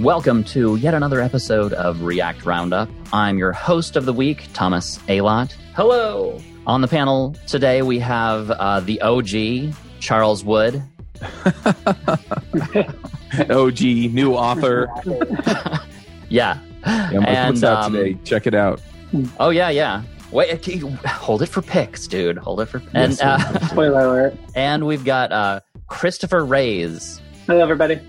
Welcome to yet another episode of React Roundup. I'm your host of the week, Thomas Aylott. Hello. On the panel today, we have uh, the OG, Charles Wood. OG, new author. yeah. Yeah, my and, out um, today. Check it out. Oh, yeah, yeah. Wait, hold it for picks, dude. Hold it for. And yes, uh, spoiler alert. And we've got uh, Christopher Reyes. Hello, everybody.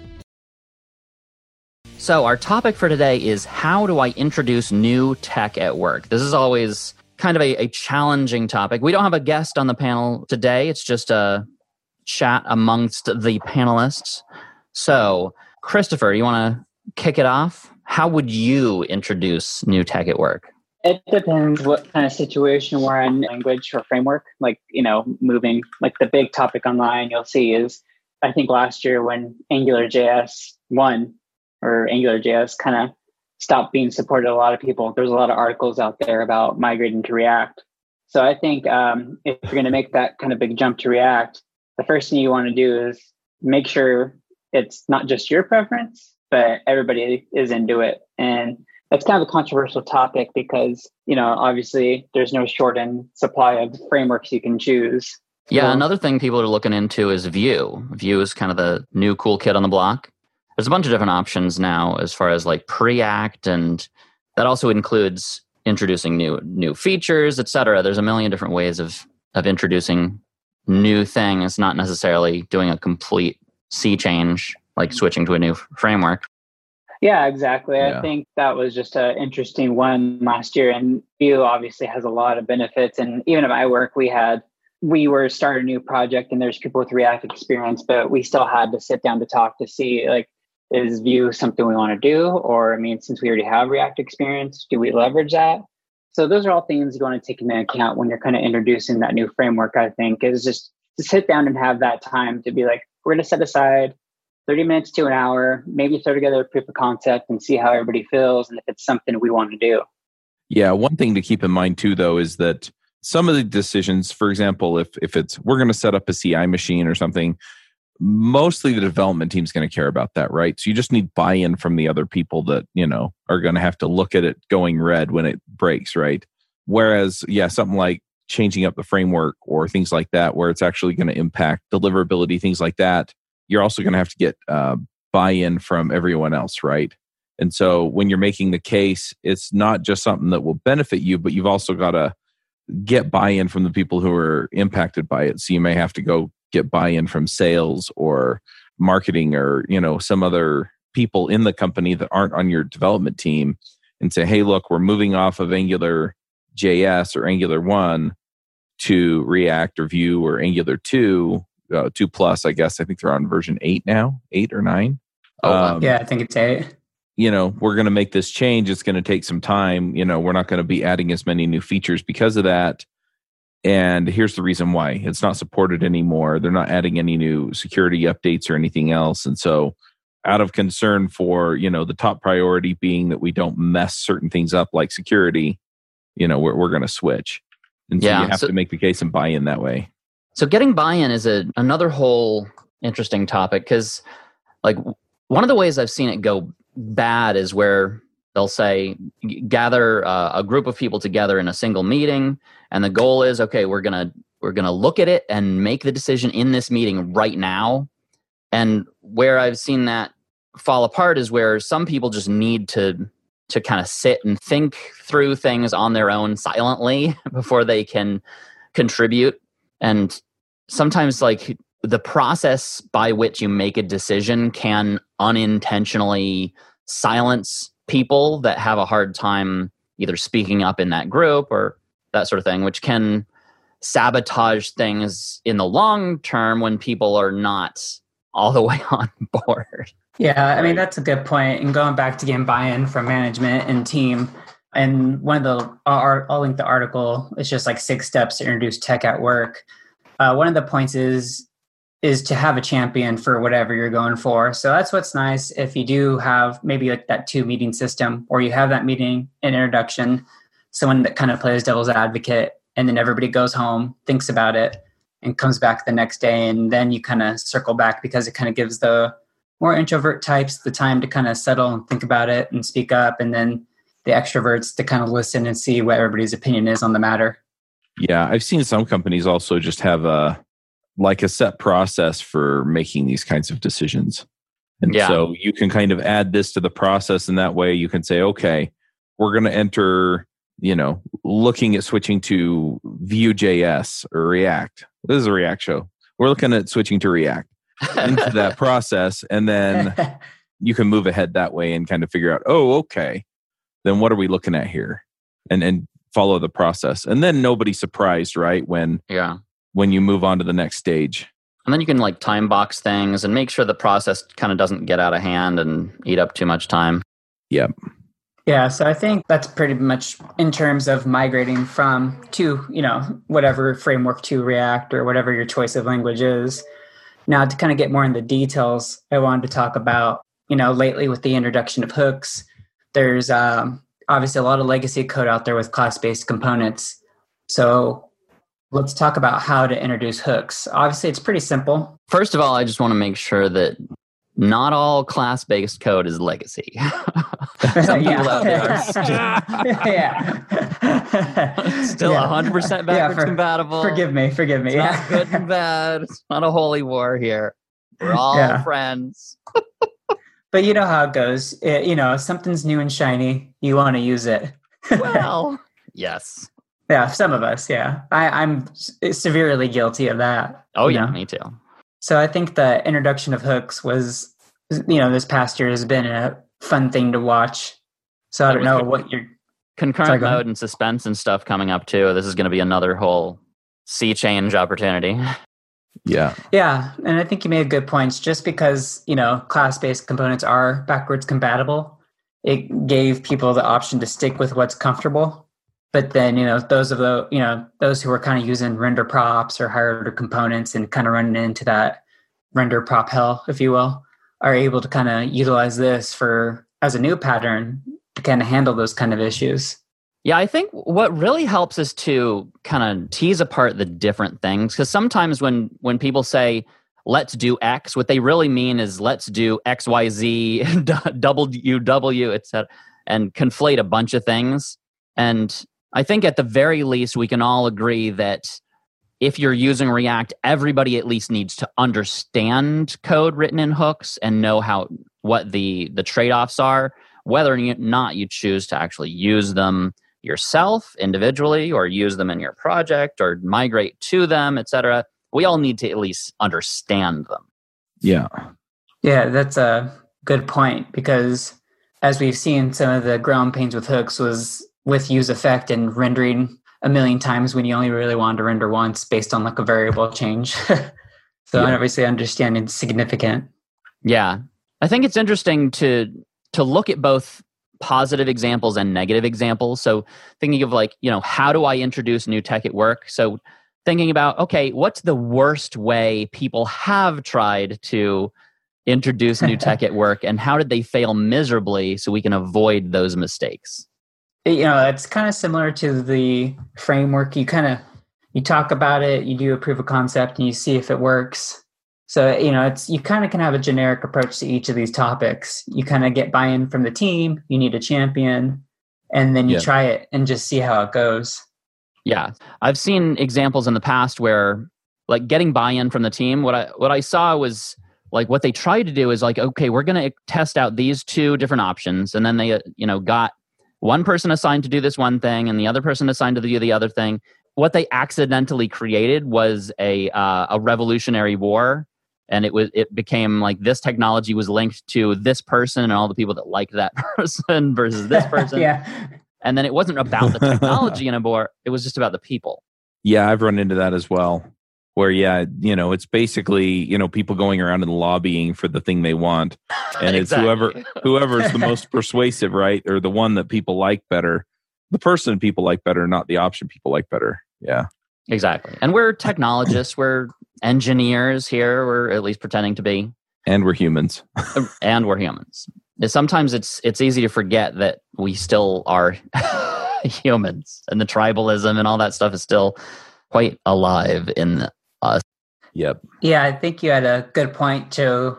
So, our topic for today is how do I introduce new tech at work? This is always kind of a, a challenging topic. We don't have a guest on the panel today, it's just a chat amongst the panelists. So, Christopher, you want to kick it off? How would you introduce new tech at work? It depends what kind of situation we're in, language or framework. Like, you know, moving, like the big topic online you'll see is, I think last year when Angular JS 1 or AngularJS kind of stopped being supported a lot of people. There's a lot of articles out there about migrating to React. So I think um, if you're going to make that kind of big jump to React, the first thing you want to do is make sure it's not just your preference, but everybody is into it. And that's kind of a controversial topic because, you know, obviously there's no shortened supply of frameworks you can choose. Yeah, another thing people are looking into is Vue. Vue is kind of the new cool kid on the block there's a bunch of different options now as far as like Preact and that also includes introducing new new features etc there's a million different ways of of introducing new things not necessarily doing a complete sea change like switching to a new framework. Yeah exactly. Yeah. i think that was just an interesting one last year and Vue obviously has a lot of benefits and even at my work we had we were starting a new project and there's people with react experience but we still had to sit down to talk to see like is Vue something we want to do or i mean since we already have react experience do we leverage that? So those are all things you want to take into account when you're kind of introducing that new framework i think is just to sit down and have that time to be like we're going to set aside 30 minutes to an hour maybe throw together a proof of concept and see how everybody feels and if it's something we want to do. Yeah one thing to keep in mind too though is that some of the decisions for example if if it's we're going to set up a ci machine or something mostly the development team's going to care about that, right? So you just need buy-in from the other people that, you know, are going to have to look at it going red when it breaks, right? Whereas, yeah, something like changing up the framework or things like that, where it's actually going to impact deliverability, things like that, you're also going to have to get uh, buy-in from everyone else, right? And so when you're making the case, it's not just something that will benefit you, but you've also got to get buy-in from the people who are impacted by it. So you may have to go get buy-in from sales or marketing or you know some other people in the company that aren't on your development team and say hey look we're moving off of angular js or angular 1 to react or vue or angular 2 uh, 2 plus i guess. I think they're on version 8 now 8 or 9 oh, um, yeah i think it's 8 you know we're going to make this change. It's going to take some time. You know we're not going to be adding as many new features because of that and here's the reason why it's not supported anymore. They're not adding any new security updates or anything else. And so, out of concern for, you know, the top priority being that we don't mess certain things up like security, you know, we're, we're going to switch. And so yeah, you have so, to make the case and buy in that way. So, getting buy in is a, another whole interesting topic because, like, one of the ways I've seen it go bad is where they'll say gather uh, a group of people together in a single meeting and the goal is okay we're gonna we're gonna look at it and make the decision in this meeting right now. And where i've seen that fall apart is where some people just need to to kind of sit and think through things on their own silently before they can contribute. And sometimes like the process by which you make a decision can unintentionally silence people that have a hard time either speaking up in that group or that sort of thing, which can sabotage things in the long term when people are not all the way on board. Yeah, I mean that's a good point. And going back to getting buy-in from management and team, and one of the I'll link the article. It's just like six steps to introduce tech at work. Uh, one of the points is is to have a champion for whatever you're going for. So that's what's nice if you do have maybe like that two meeting system or you have that meeting and introduction, someone that kind of plays devil's advocate, and then everybody goes home, thinks about it, and comes back the next day. And then you kind of circle back because it kind of gives the more introvert types the time to kind of settle and think about it and speak up, and then the extroverts to kind of listen and see what everybody's opinion is on the matter. Yeah, I've seen some companies also just have a like a set process for making these kinds of decisions. And Yeah. so you can kind of add this to the process and that way you can say, okay, we're going to enter, you know, looking at switching to Vue.js or React. This is a React show. We're looking at switching to React into that process. And then you can move ahead that way and kind of figure out, oh, okay, then what are we looking at here? And and follow the process. And then nobody's surprised, right? When yeah. When you move on to the next stage. And then you can like time box things and make sure the process kind of doesn't get out of hand and eat up too much time. Yep. Yeah, so I think that's pretty much in terms of migrating from to, you know, whatever framework to React or whatever your choice of language is. Now, to kind of get more in the details, I wanted to talk about, you know, lately with the introduction of hooks, there's um, obviously a lot of legacy code out there with class based components. So let's talk about how to introduce hooks. Obviously, it's pretty simple. First of all, I just want to make sure that not all class based code is legacy. Some people out there are still, yeah. still Yeah. 100% Yeah, backwards for- compatible. Forgive me, forgive me. It's Yeah. not good and bad. It's not a holy war here. We're all Yeah. friends. But you know how it goes. It- you know, something's new and shiny, you want to use it. Well, yes. Yeah, some of us, yeah. I, I'm severely guilty of that. Oh, yeah, know? me too. So I think the introduction of hooks was, you know, this past year has been a fun thing to watch. So I don't know what you're. Concurrent Sorry, mode and suspense and stuff coming up too. This is going to be another whole sea change opportunity. Yeah. Yeah, and I think you made good points. Just because you know class-based components are backwards compatible, it gave people the option to stick with what's comfortable. But then you know those of the you know those who are kind of using render props or higher components and kind of running into that render prop hell, if you will, are able to kind of utilize this for as a new pattern to kind of handle those kind of issues. Yeah, I think what really helps is to kind of tease apart the different things because sometimes when when people say let's do X, what they really mean is let's do X Y Z double U W etc. and conflate a bunch of things. And I think at the very least we can all agree that if you're using React, everybody at least needs to understand code written in hooks and know how what the the trade offs are, whether or not you choose to actually use them yourself individually or use them in your project or migrate to them, etc. We all need to at least understand them. Yeah. Yeah, that's a good point because as we've seen, some of the ground pains with hooks was with use effect and rendering a million times when you only really wanted to render once based on like a variable change. so Yeah. obviously understanding significant. Yeah. I think it's interesting to to look at both positive examples and negative examples. So thinking of like, you know, how do I introduce new tech at work? So thinking about, okay, what's the worst way people have tried to introduce new tech at work and how did they fail miserably so we can avoid those mistakes? You know, it's kind of similar to the framework. You kind of you talk about it, you do a proof of concept, and you see if it works. So you know, it's you kind of can have a generic approach to each of these topics. You kind of get buy-in from the team. You need a champion, and then you Yeah. try it and just see how it goes. Yeah, I've seen examples in the past where like getting buy-in from the team. What I what I saw was like what they tried to do is like, okay, we're going to test out these two different options, and then they you know got one person assigned to do this one thing and the other person assigned to do the other thing. What they accidentally created was a uh, a revolutionary war, and it was it became like this technology was linked to this person and all the people that liked that person versus this person yeah, and then it wasn't about the technology anymore it was just about the people Yeah, I've run into that as well. Where yeah, you know, it's basically, you know, people going around and lobbying for the thing they want. And it's whoever whoever's the most persuasive, right? Or the one that people like better. The person people like better, not the option people like better. Yeah. exactly and we're technologists we're engineers here we're at least pretending to be And we're humans. and we're humans sometimes it's it's easy to forget that we still are humans and the tribalism and all that stuff is still quite alive in Yep. yeah. I think you had a good point to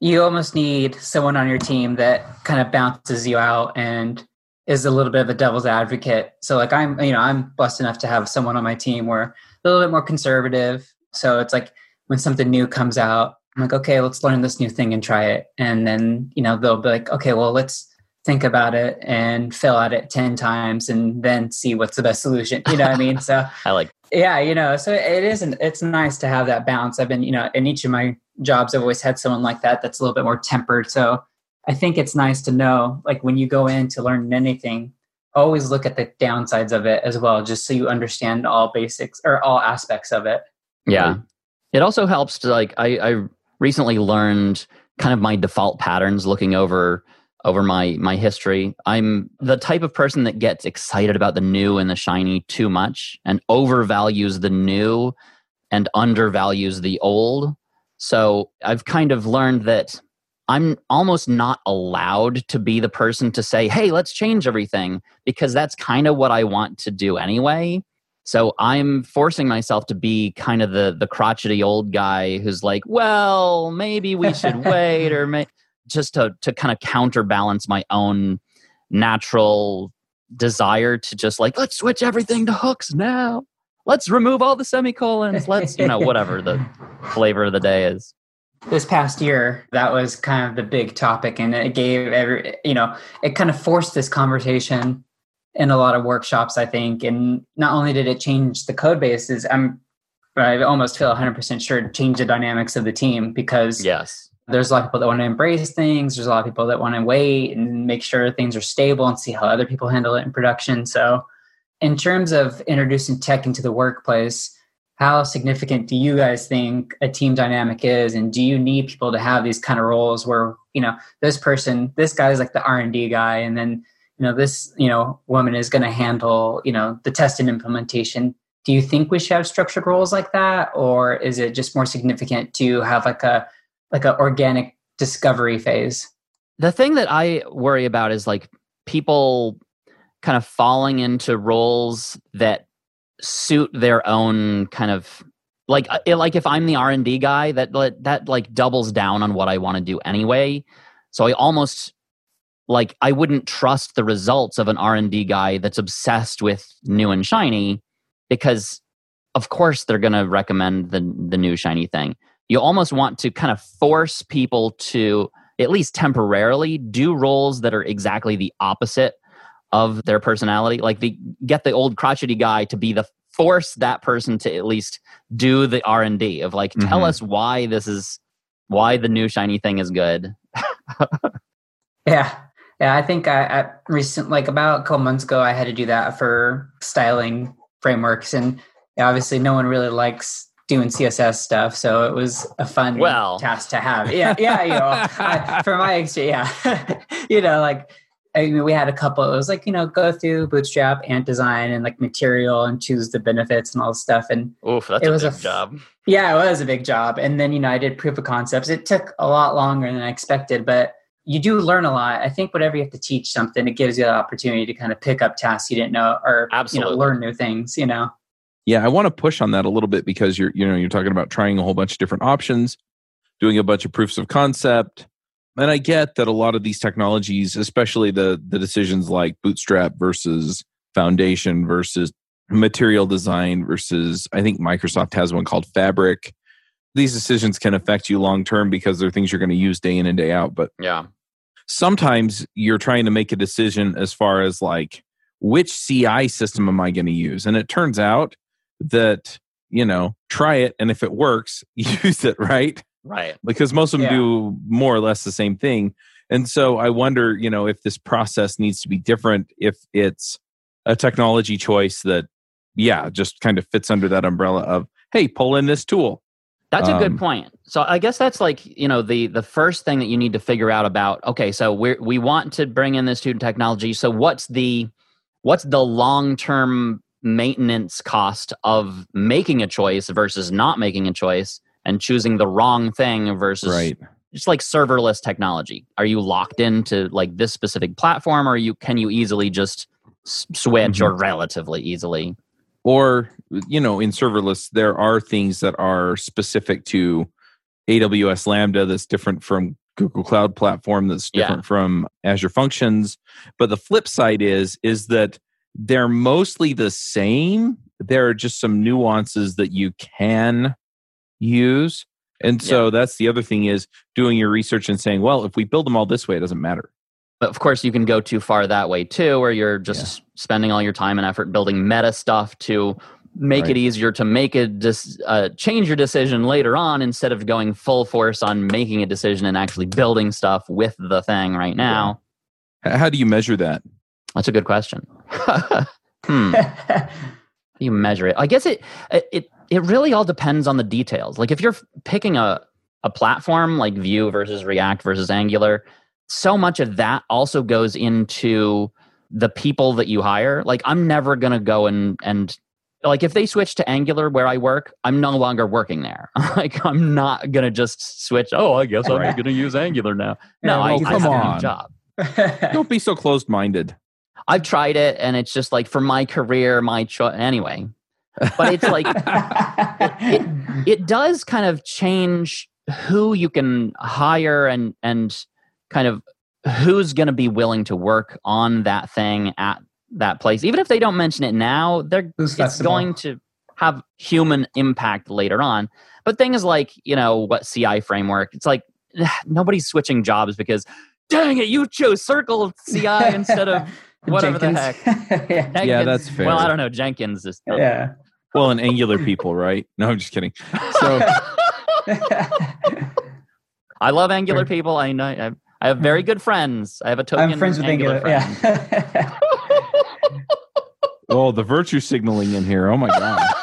you almost need someone on your team that kind of bounces you out and is a little bit of a devil's advocate. So like I'm, you know, I'm blessed enough to have someone on my team where a little bit more conservative. So it's like when something new comes out, I'm like, okay, let's learn this new thing and try it. And then, you know, they'll be like, okay, well, let's think about it and fail at it 10 times and then see what's the best solution. You know what I mean? So I like, yeah, you know, so it isn't, it's nice to have that balance. I've been, you know, in each of my jobs, I've always had someone like that that's a little bit more tempered. So I think it's nice to know, like when you go in to learn anything, always look at the downsides of it as well, just so you understand all basics or all aspects of it. Yeah. It also helps to like, I, I recently learned kind of my default patterns looking over over my my history. I'm the type of person that gets excited about the new and the shiny too much and overvalues the new and undervalues the old. So I've kind of learned that I'm almost not allowed to be the person to say, hey, let's change everything, because that's kind of what I want to do anyway. So I'm forcing myself to be kind of the the crotchety old guy who's like, well, maybe we should wait, or may, just to to kind of counterbalance my own natural desire to just like let's switch everything to hooks now. Let's remove all the semicolons. Let's you know whatever the flavor of the day is this past year that was kind of the big topic and it gave every you know it kind of forced this conversation in a lot of workshops i think and not only did it change the code bases i'm i almost feel 100% sure change the dynamics of the team because yes there's a lot of people that want to embrace things there's a lot of people that want to wait and make sure things are stable and see how other people handle it in production. So in terms of introducing tech into the workplace how significant do you guys think a team dynamic is? And do you need people to have these kind of roles where you know this person this guy is like the r&d guy and then you know this you know woman is going to handle you know the test and implementation? Do you think we should have structured roles like that or is it just more significant to have like a like an organic discovery phase the thing that i worry about is like people kind of falling into roles that suit their own kind of like uh, like if I'm the R and D guy, that that like doubles down on what I want to do anyway. So I almost like I wouldn't trust the results of an R and D guy that's obsessed with new and shiny because of course they're going to recommend the the new shiny thing. You almost want to kind of force people to at least temporarily do roles that are exactly the opposite of their personality. Like the get the old crotchety guy to be the force that person to at least do the r&d of like tell mm-hmm. us why this is why the new shiny thing is good. Yeah. Yeah i think I, I recent like about a couple months ago i had to do that for styling frameworks and obviously no one really likes doing uh-huh. css stuff so it was a fun well task to have yeah yeah you know I, for my experience yeah you know like I mean, we had a couple. It was like you know, go through Bootstrap and design and like material and choose the benefits and all this stuff. And oof, that's it a was big a, job. Yeah, it was a big job. And then you know, I did proof of concepts. It took a lot longer than I expected, but you do learn a lot. I think whatever you have to teach something, it gives you the opportunity to kind of pick up tasks you didn't know or Absolutely. you know learn new things. You know. Yeah, I want to push on that a little bit because you're you know you're talking about trying a whole bunch of different options, doing a bunch of proofs of concept and I get that a lot of these technologies, especially the the decisions like Bootstrap versus Foundation versus material design versus I think Microsoft has one called Fabric. These decisions can affect you long term because they're things you're going to use day in and day out. But yeah, sometimes you're trying to make a decision as far as like which CI system am I going to use, and it turns out that you know try it and if it works, use it right Right. Because most of them yeah. do more or less the same thing. And so I wonder, you know, if this process needs to be different, if it's a technology choice that, yeah, just kind of fits under that umbrella of, hey, pull in this tool. That's a good um, point. So I guess that's like you know the the first thing that you need to figure out about. Okay, so we we want to bring in this student technology. So what's the what's the long term maintenance cost of making a choice versus not making a choice? and choosing the wrong thing versus right. just like serverless technology. Are you locked into like this specific platform, or you can you easily just switch mm-hmm. or relatively easily? Or you know, in serverless, there are things that are specific to AWS Lambda that's different from Google Cloud platform that's different yeah. from Azure Functions. But the flip side is is that they're mostly the same. There are just some nuances that you can use. And so yeah. that's the other thing is doing your research and saying, well, if we build them all this way, it doesn't matter. But of course, you can go too far that way too, where you're just yeah. spending all your time and effort building meta stuff to make right. it easier to make a dis- uh, change your decision later on instead of going full force on making a decision and actually building stuff with the thing right now. Yeah. How do you measure that? That's a good question. hmm. You measure it? I guess it it it really all depends on the details. Like if you're picking a a platform like Vue versus React versus Angular, so much of that also goes into the people that you hire. Like I'm never going to go and and like if they switch to Angular where I work, I'm no longer working there. like I'm not going to just switch, oh, I guess I'm going to use Angular now. No, I, come I have on. a job. Don't be so closed-minded. I've tried it and it's just like for my career, my choice anyway. But it's like it, it, it does kind of change who you can hire and and kind of who's going to be willing to work on that thing at that place. Even if they don't mention it now they're Who's it's going to have human impact later on. But things like you know what ci framework it's like nobody's switching jobs because dang it you chose circle ci instead of whatever Jenkins. the heck yeah. yeah. that's fair well i don't know jenkins is yeah well an angular people right no i'm just kidding so i love angular people i know I have very good friends. I have a token. I'm friends with Angular. Friend. Yeah. oh, the virtue signaling in here. Oh my god.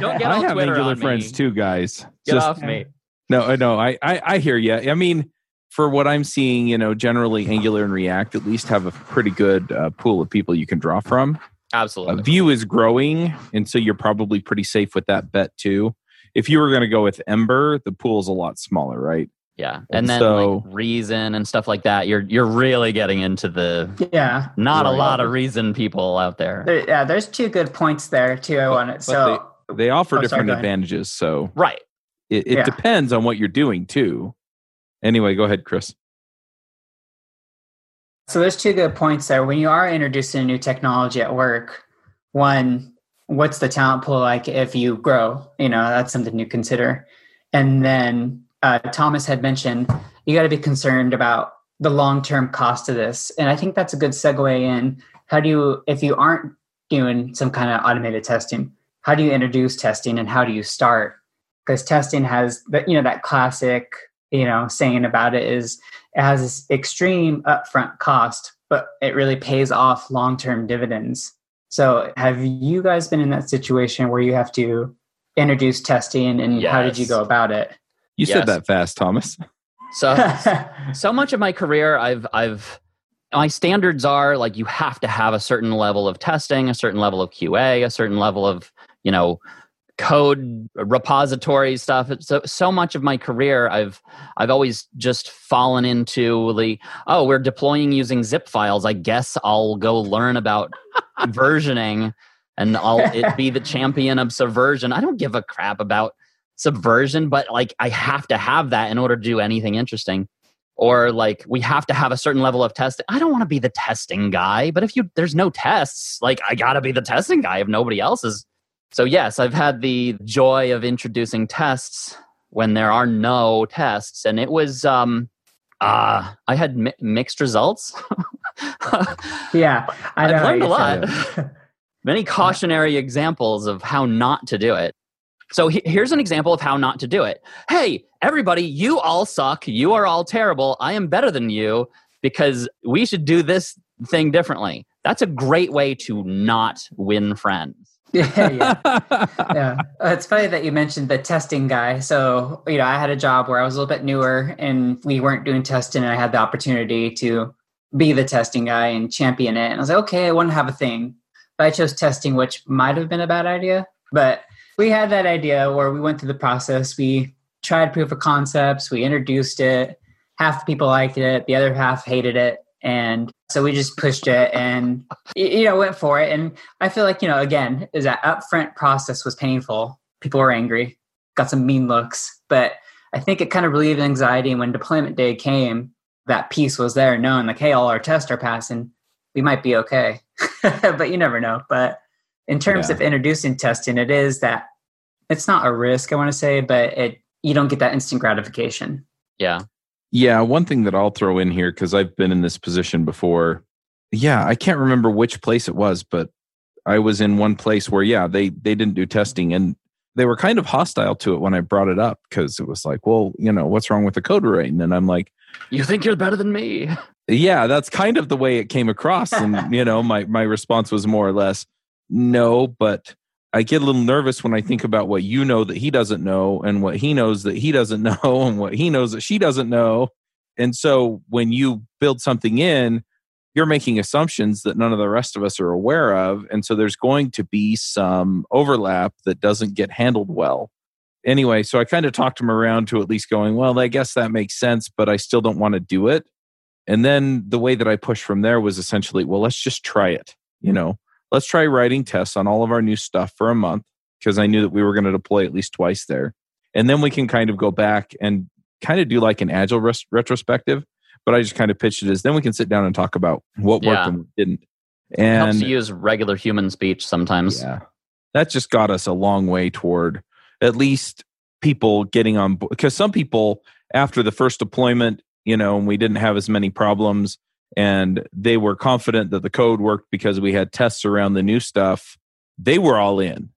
Don't get I have Twitter Angular friends too, guys. Get Just, off me. No, no, I, I, I hear you. I mean, for what I'm seeing, you know, generally Angular and React at least have a pretty good uh, pool of people you can draw from. Absolutely. Uh, Vue is growing, and so you're probably pretty safe with that bet too. If you were going to go with Ember, the pool is a lot smaller, right? Yeah, and then so, like reason and stuff like that. You're you're really getting into the yeah. Not right. a lot of reason people out there. there. Yeah, there's two good points there too. I want it. So they, they offer oh, different sorry, advantages. So right, it, it yeah. depends on what you're doing too. Anyway, go ahead, Chris. So there's two good points there. When you are introducing a new technology at work, one, what's the talent pool like if you grow? You know, that's something you consider. And then uh, Thomas had mentioned, you got to be concerned about the long term cost of this. And I think that's a good segue in. How do you, if you aren't doing some kind of automated testing, how do you introduce testing and how do you start? Because testing has, that you know, that classic, you know, saying about it is it has this extreme upfront cost, but it really pays off long term dividends. So, have you guys been in that situation where you have to introduce testing and yes. how did you go about it? You yes. said that fast, Thomas. So so much of my career I've I've my standards are like you have to have a certain level of testing, a certain level of QA, a certain level of, you know, code repository stuff. So so much of my career I've I've always just fallen into the oh, we're deploying using zip files. I guess I'll go learn about versioning and I'll it be the champion of subversion. I don't give a crap about subversion, but like I have to have that in order to do anything interesting. Or like we have to have a certain level of testing. I don't want to be the testing guy, but if you there's no tests, like I gotta be the testing guy if nobody else is. So yes, I've had the joy of introducing tests when there are no tests, and it was um uh I had mi- mixed results. yeah, I have learned a lot. Many cautionary examples of how not to do it. So he, here's an example of how not to do it. Hey, everybody, you all suck. You are all terrible. I am better than you because we should do this thing differently. That's a great way to not win friends. yeah, yeah. yeah. Uh, it's funny that you mentioned the testing guy. So, you know, I had a job where I was a little bit newer and we weren't doing testing and I had the opportunity to be the testing guy and champion it. And I was like, okay, I want to have a thing. But I chose testing, which might have been a bad idea. But we had that idea where we went through the process. We tried proof of concepts, we introduced it. Half the people liked it, the other half hated it. And so we just pushed it and, you know, went for it. And I feel like, you know, again, is that upfront process was painful. People were angry, got some mean looks. But I think it kind of relieved anxiety And when deployment day came. That piece was there, knowing like, hey, all our tests are passing, we might be okay. but you never know. But in terms yeah. of introducing testing, it is that it's not a risk, I want to say, but it you don't get that instant gratification. Yeah. Yeah. One thing that I'll throw in here, because I've been in this position before. Yeah, I can't remember which place it was, but I was in one place where, yeah, they they didn't do testing and they were kind of hostile to it when I brought it up because it was like, well, you know, what's wrong with the code writing? And I'm like, you think you're better than me? Yeah, that's kind of the way it came across. And, you know, my, my response was more or less, no, but I get a little nervous when I think about what you know that he doesn't know and what he knows that he doesn't know and what he knows that she doesn't know. And so when you build something in, you're making assumptions that none of the rest of us are aware of. And so there's going to be some overlap that doesn't get handled well. Anyway, so I kind of talked him around to at least going, well, I guess that makes sense, but I still don't want to do it. And then the way that I pushed from there was essentially, well, let's just try it. You know, let's try writing tests on all of our new stuff for a month because I knew that we were going to deploy at least twice there. And then we can kind of go back and kind of do like an agile res- retrospective. But I just kind of pitched it as then we can sit down and talk about what worked yeah. and what didn't. And helps to use regular human speech sometimes. Yeah. That just got us a long way toward at least people getting on board. Because some people, after the first deployment, you know, and we didn't have as many problems, and they were confident that the code worked because we had tests around the new stuff, they were all in.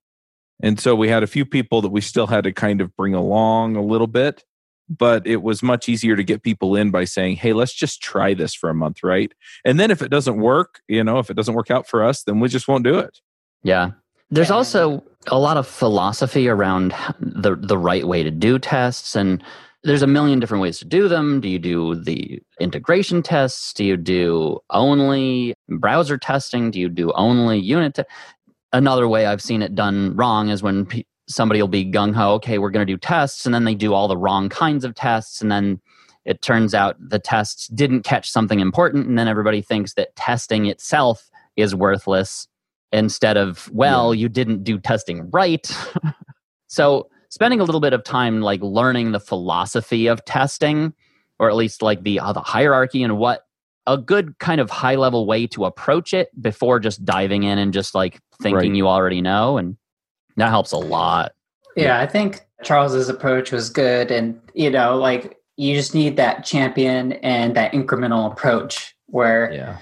And so we had a few people that we still had to kind of bring along a little bit, but it was much easier to get people in by saying, hey, let's just try this for a month, right? And then if it doesn't work, you know, if it doesn't work out for us, then we just won't do it. Yeah. There's also a lot of philosophy around the the right way to do tests and there's a million different ways to do them. Do you do the integration tests? Do you do only browser testing? Do you do only unit? Te- Another way I've seen it done wrong is when pe- somebody will be gung ho, okay, we're going to do tests, and then they do all the wrong kinds of tests, and then it turns out the tests didn't catch something important, and then everybody thinks that testing itself is worthless instead of, well, yeah. you didn't do testing right. so spending a little bit of time like learning the philosophy of testing or at least like the uh, the hierarchy and what a good kind of high level way to approach it before just diving in and just like thinking right. you already know and that helps a lot yeah i think charles's approach was good and you know like you just need that champion and that incremental approach where yeah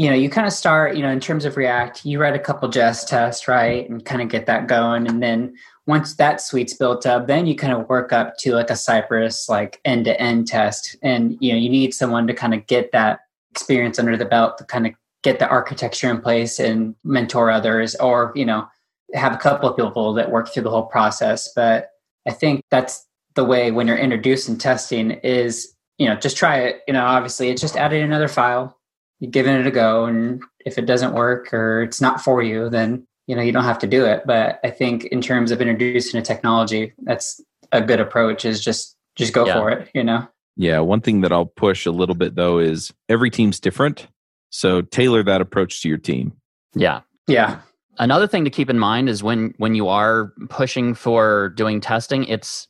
you know you kind of start you know in terms of react you write a couple jest tests right and kind of get that going and then once that suite's built up, then you kind of work up to like a Cypress like end to end test. And you know, you need someone to kind of get that experience under the belt to kind of get the architecture in place and mentor others or, you know, have a couple of people that work through the whole process. But I think that's the way when you're introducing testing is, you know, just try it. You know, obviously it's just adding another file, you're giving it a go. And if it doesn't work or it's not for you, then you know you don't have to do it. But i think in terms of introducing a technology that's a good approach is just just go yeah. for it you know? Yeah one thing that i'll push a little bit though is every team's different. So tailor that approach to your team. Yeah. Yeah. Another thing to keep in mind is when when you are pushing for doing testing it's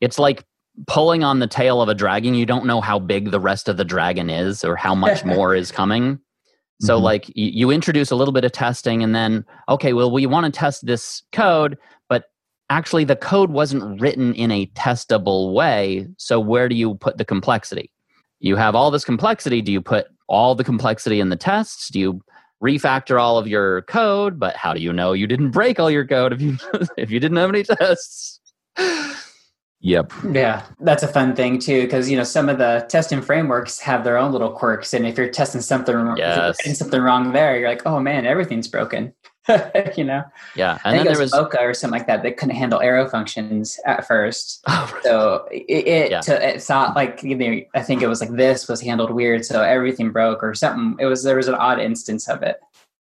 it's like pulling on the tail of a dragon. You don't know how big the rest of the dragon is or how much more is coming so mm-hmm. like you, you introduce a little bit of testing and then okay, well we want to test this code, but actually the code wasn't written in a testable way. So where do you put the complexity? You have all this complexity. Do you put all the complexity in the tests? Do you refactor all of your code? But how do you know you didn't break all your code if you if you didn't have any tests? Yep. Yeah, that's a fun thing too, because you know some of the testing frameworks have their own little quirks, and if you're testing something, yes. if something wrong there, you're like, oh man, everything's broken. you know. Yeah, and I think then there was Mocha or something like that that couldn't handle arrow functions at first. Oh, so it, it, yeah. to, it thought like you know I think it was like this was handled weird, so everything broke or something. It was there was an odd instance of it.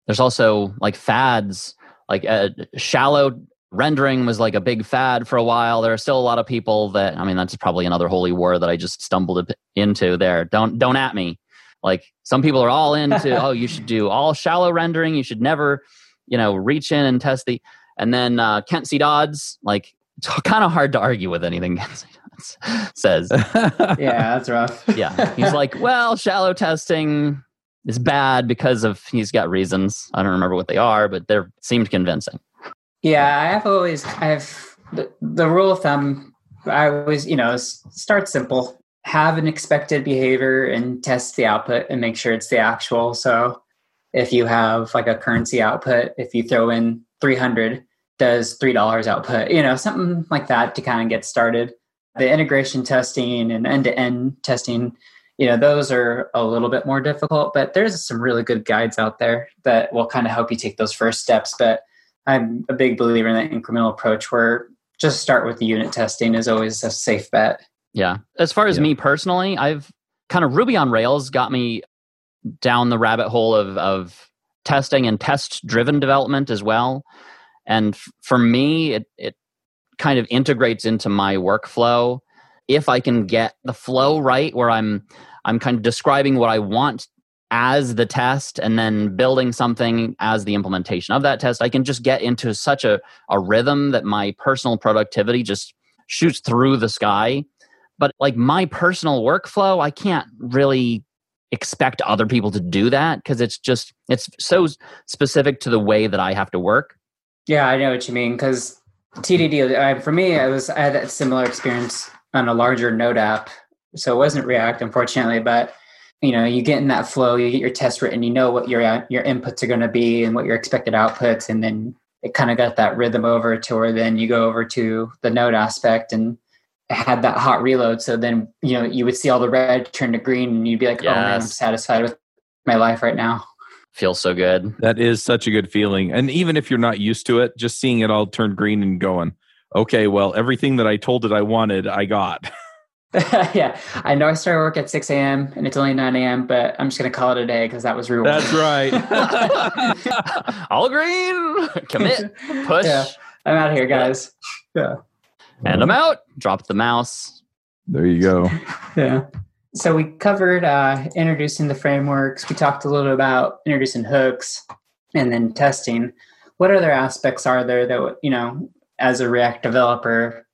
There's also like fads, like uh, shallow rendering was like a big fad for a while. There are still a lot of people that I mean that's probably another holy war that I just stumbled into there. Don't don't at me. Like some people are all into oh you should do all shallow rendering. You should never you know reach in and test the and then uh, Kent C Dodds like it's kind of hard to argue with anything Kent C Dodds says. yeah, that's rough. yeah, he's like, well, shallow testing is bad because of he's got reasons. I don't remember what they are, but they seemed convincing. Yeah, I have always I've the, the rule of thumb. I always you know start simple, have an expected behavior, and test the output and make sure it's the actual. So if you have like a currency output, if you throw in three hundred, does three dollars output? You know something like that to kind of get started. The integration testing and end to end testing you know those are a little bit more difficult but there's some really good guides out there that will kind of help you take those first steps but i'm a big believer in that incremental approach where just start with the unit testing is always a safe bet. Yeah. As far as yeah. me personally i've kind of ruby on rails got me down the rabbit hole of of testing and test driven development as well. And f- for me it it kind of integrates into my workflow. If I can get the flow right where I'm I'm kind of describing what I want as the test and then building something as the implementation of that test, I can just get into such a, a rhythm that my personal productivity just shoots through the sky. But like my personal workflow, I can't really expect other people to do that because it's just it's so specific to the way that I have to work. Yeah, I know what you mean because TDD I, for me, I was I had that similar experience on a larger node app. So it wasn't React, unfortunately, but you know, you get in that flow, you get your test written, you know what your uh, your inputs are going to be and what your expected outputs, and then it kind of got that rhythm over to where then you go over to the node aspect and had that hot reload. So then you know you would see all the red turn to green, and you'd be like, yes. "Oh man, I'm satisfied with my life right now." Feels so good. That is such a good feeling, and even if you're not used to it, just seeing it all turn green and going, okay, well, everything that I told it I wanted, I got. yeah, I know I started work at 6 a.m. and it's only 9 a.m., but I'm just going to call it a day because that was real. That's right. All green, commit, push. Yeah, I'm out of here, guys. Yeah. And I'm out. Drop the mouse. There you go. yeah. So we covered uh, introducing the frameworks. We talked a little about introducing hooks and then testing. What other aspects are there that, you know, as a React developer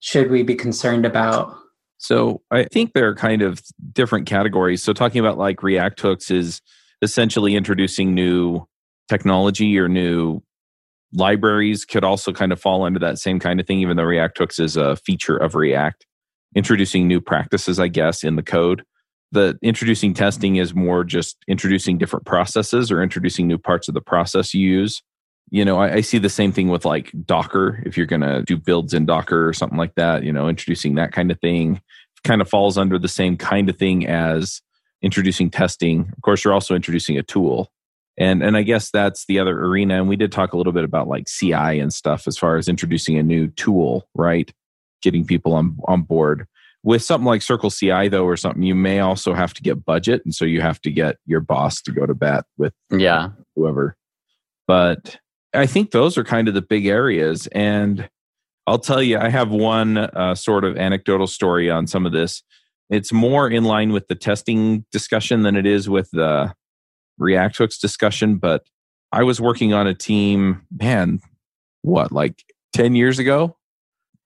should we be concerned about? So I think there are kind of different categories. So talking about like React hooks is essentially introducing new technology or new libraries could also kind of fall under that same kind of thing, even though React hooks is a feature of React. Introducing new practices, I guess, in the code. The introducing testing is more just introducing different processes or introducing new parts of the process you use you know I, I, see the same thing with like docker if you're going to do builds in docker or something like that you know introducing that kind of thing kind of falls under the same kind of thing as introducing testing. Of course you're also introducing a tool. And and i guess that's the other arena and we did talk a little bit about like ci and stuff as far as introducing a new tool right? Getting people on on board. With something like circle ci though or something you may also have to get budget and so you have to get your boss to go to bat with yeah. whoever. But I think those are kind of the big areas. And I'll tell you, I have one uh, sort of anecdotal story on some of this. It's more in line with the testing discussion than it is with the React Hooks discussion. But I was working on a team, man, what, like 10 years ago?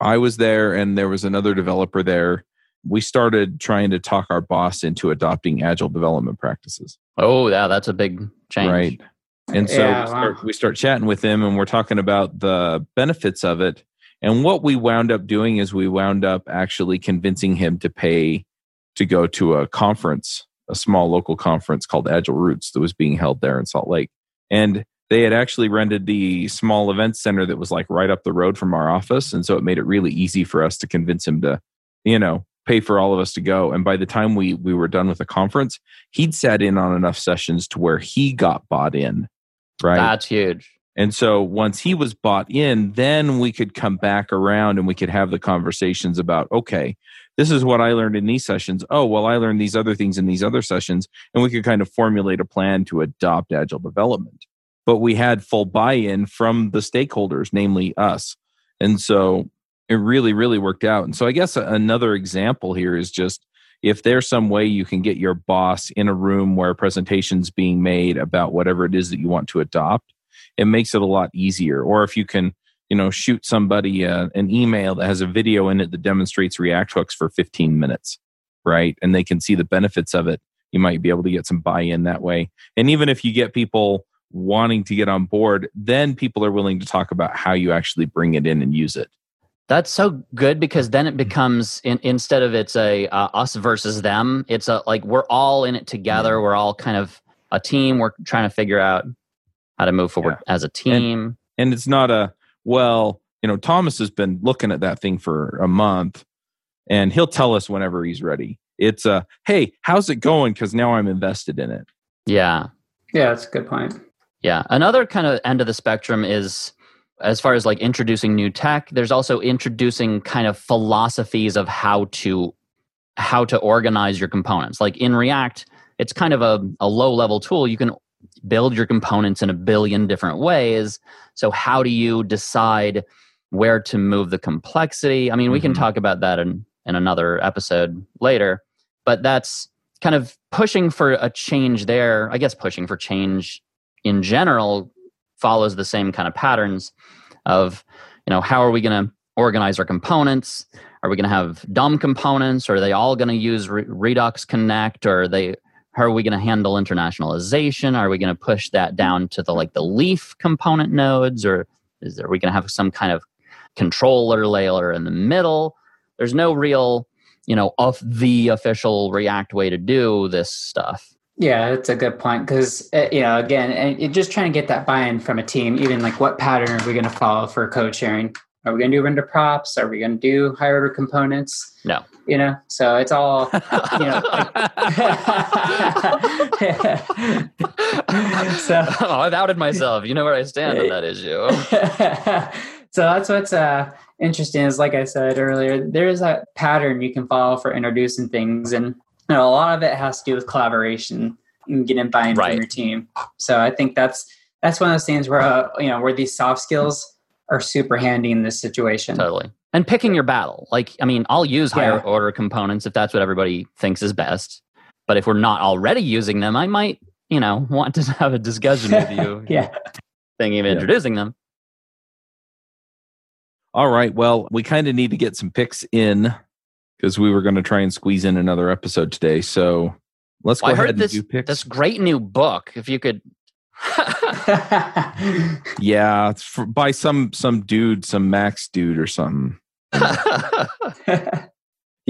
I was there and there was another developer there. We started trying to talk our boss into adopting agile development practices. Oh, yeah, that's a big change. Right. And so yeah, we, start, wow. we start chatting with him and we're talking about the benefits of it. And what we wound up doing is we wound up actually convincing him to pay to go to a conference, a small local conference called Agile Roots that was being held there in Salt Lake. And they had actually rented the small event center that was like right up the road from our office. And so it made it really easy for us to convince him to, you know, pay for all of us to go. And by the time we we were done with the conference, he'd sat in on enough sessions to where he got bought in Right. That's huge. And so once he was bought in, then we could come back around and we could have the conversations about, okay, this is what I learned in these sessions. Oh, well, I learned these other things in these other sessions. And we could kind of formulate a plan to adopt agile development. But we had full buy in from the stakeholders, namely us. And so it really, really worked out. And so I guess another example here is just if there's some way you can get your boss in a room where a presentation's being made about whatever it is that you want to adopt, it makes it a lot easier. Or if you can, you know, shoot somebody uh, an email that has a video in it that demonstrates React hooks for 15 minutes, right? And they can see the benefits of it. You might be able to get some buy in that way. And even if you get people wanting to get on board, then people are willing to talk about how you actually bring it in and use it. That's so good because then it becomes in, instead of it's a uh, us versus them, it's a like we're all in it together. We're all kind of a team. We're trying to figure out how to move forward yeah. as a team. And, and it's not a well, you know, Thomas has been looking at that thing for a month, and he'll tell us whenever he's ready. It's a hey, how's it going? Because now I'm invested in it. Yeah, yeah, that's a good point. Yeah, another kind of end of the spectrum is as far as like introducing new tech there's also introducing kind of philosophies of how to how to organize your components. Like in react it's kind of a, a low level tool. You can build your components in a billion different ways. So how do you decide where to move the complexity? I mean we mm-hmm. can talk about that in, in another episode later but that's kind of pushing for a change there i guess pushing for change in general follows the same kind of patterns of you know how are we going to organize our components? Are we going to have dumb components? Or are they all going to use Re- redux connect? Or they how are we going to handle internationalization? Are we going to push that down to the like the leaf component nodes? Or is there, are we going to have some kind of controller layer in the middle? There's no real you know of the official react way to do this stuff yeah, that's a good point because uh, you know, again, and just trying to get that buy-in from a team. Even like, what pattern are we going to follow for code sharing? Are we going to do render props? Are we going to do higher order components? No, you know. So it's all you know. so oh, I've outed myself. You know where I stand on that issue. so that's what's uh, interesting. Is like I said earlier, there is a pattern you can follow for introducing things and you know, a lot of it has to do with collaboration and getting buy-in right. from your team. So I think that's that's one of those things where uh, you know where these soft skills are super handy in this situation. Totally. And picking your battle. Like, I mean, I'll use higher yeah. order components if that's what everybody thinks is best. But if we're not already using them, I might, you know, want to have a discussion with you. yeah. Thinking of yeah. introducing them. All right. Well, we kind of need to get some picks in because we were going to try and squeeze in another episode today. So let's well, go I ahead this, and do picks. This great new book, if you could. yeah, it's for, by some some dude, some Max dude or something. yeah,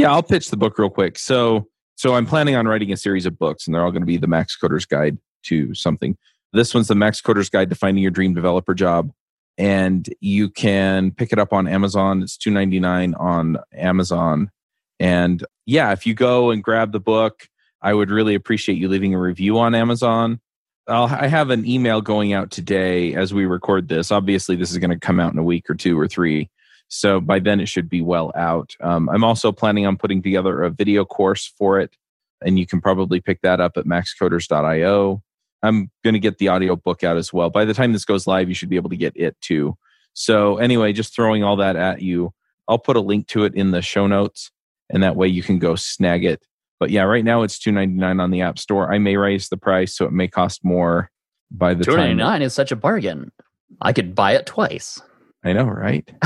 I'll pitch the book real quick. So, so I'm planning on writing a series of books, and they're all going to be the Max Coder's Guide to something. This one's the Max Coder's Guide to Finding Your Dream Developer Job, and you can pick it up on Amazon. It's two ninety nine on Amazon and yeah, if you go and grab the book, I would really appreciate you leaving a review on Amazon. I'll, I have an email going out today as we record this. Obviously, this is going to come out in a week or two or three. So by then, it should be well out. Um, I'm also planning on putting together a video course for it, and you can probably pick that up at maxcoders.io. I'm going to get the audio book out as well. By the time this goes live, you should be able to get it too. So, anyway, just throwing all that at you. I'll put a link to it in the show notes and that way you can go snag it. But yeah, right now it's two ninety nine on the App Store. I may raise the price, so it may cost more by the two ninety nine is such a bargain. I could buy it twice. I know, right?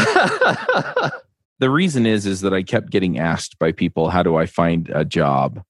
the reason is is that I kept getting asked by people, "How do I find a job?"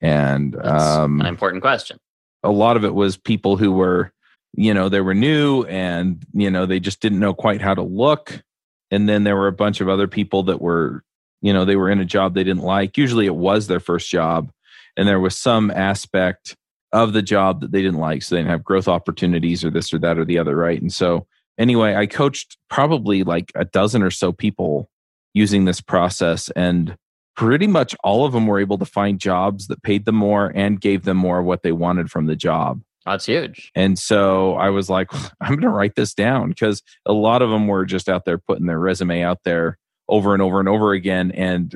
And um, an important question. A lot of it was people who were, you know, they were new and you know they just didn't know quite how to look. And then there were a bunch of other people that were you know they were in a job they didn't like. Usually it was their first job and there was some aspect of the job that they didn't like so they didn't have growth opportunities or this or that or the other right? And so anyway i coached probably like a dozen or so people using this process and pretty much all of them were able to find jobs that paid them more and gave them more of what they wanted from the job. That's huge. And so i was like i'm going to write this down because a lot of them were just out there putting their resume out there over and over and over again and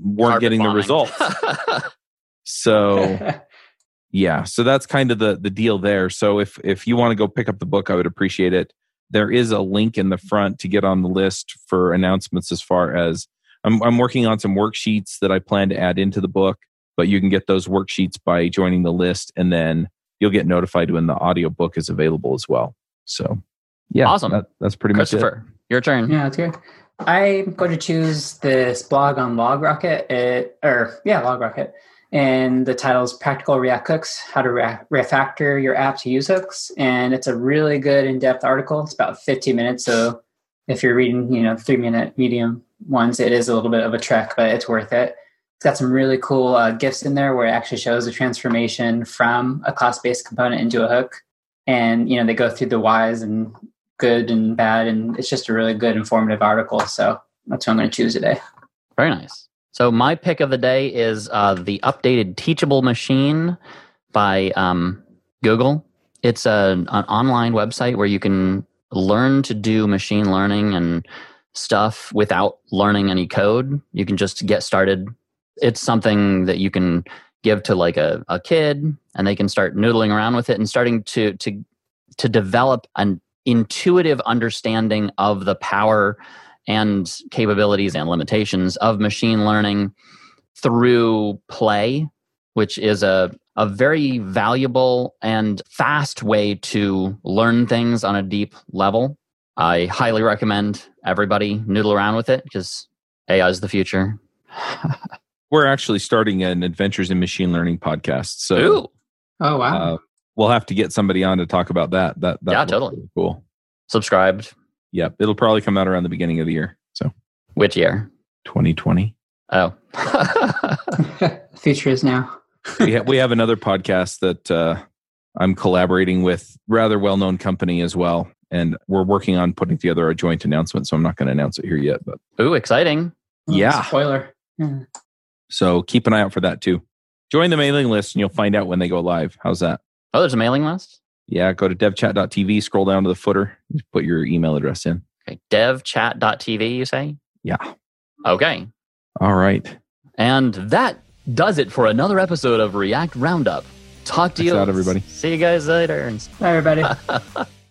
weren't getting the results. so yeah, so that's kind of the the deal there. So if if you want to go pick up the book, I would appreciate it. There is a link in the front to get on the list for announcements as far as I'm I'm working on some worksheets that I plan to add into the book, but you can get those worksheets by joining the list and then you'll get notified when the audio book is available as well. So yeah, awesome. That, that's pretty much it. Christopher, your turn. Yeah, that's good. I'm going to choose this blog on LogRocket, it, or yeah, LogRocket, and the title is "Practical React Hooks: How to Re- Refactor Your App to Use Hooks." And it's a really good in-depth article. It's about 15 minutes, so if you're reading, you know, three-minute medium ones, it is a little bit of a trek, but it's worth it. It's got some really cool uh, gifs in there where it actually shows the transformation from a class-based component into a hook, and you know they go through the whys and good and bad, and it's just a really good informative article. So that's what I'm going to choose today. Very nice. So my pick of the day is uh, the updated Teachable Machine by um, Google. It's a, an online website where you can learn to do machine learning and stuff without learning any code. You can just get started. It's something that you can give to like a, a kid and they can start noodling around with it and starting to to to develop an intuitive understanding of the power and capabilities and limitations of machine learning through play, which is a, a very valuable and fast way to learn things on a deep level. I highly recommend everybody noodle around with it because AI is the future. We're actually starting an Adventures in Machine Learning podcast. So Ooh, Oh wow! uh, we'll have to get somebody on to talk about that. That, that Yeah, totally. really cool. subscribed. Yep, it'll probably come out around the beginning of the year. So Which year? 2020. Oh. Future is now. we, ha- we have another podcast that uh, I'm collaborating with rather well known company as well, and we're working on putting together a joint announcement. So I'm not going to announce it here yet, but Ooh, exciting. Oh, Yeah. Spoiler. Yeah. so keep an eye out for that too. Join the mailing list, and you'll find out when they go live. How's that? Oh, there's a mailing list? Yeah, go to devchat.tv, scroll down to the footer, put your email address in. Okay. Devchat.tv, you say? Yeah. Okay. All right. And that does it for another episode of React Roundup. Talk to Thanks you. out, everybody. See you guys later. Bye, everybody.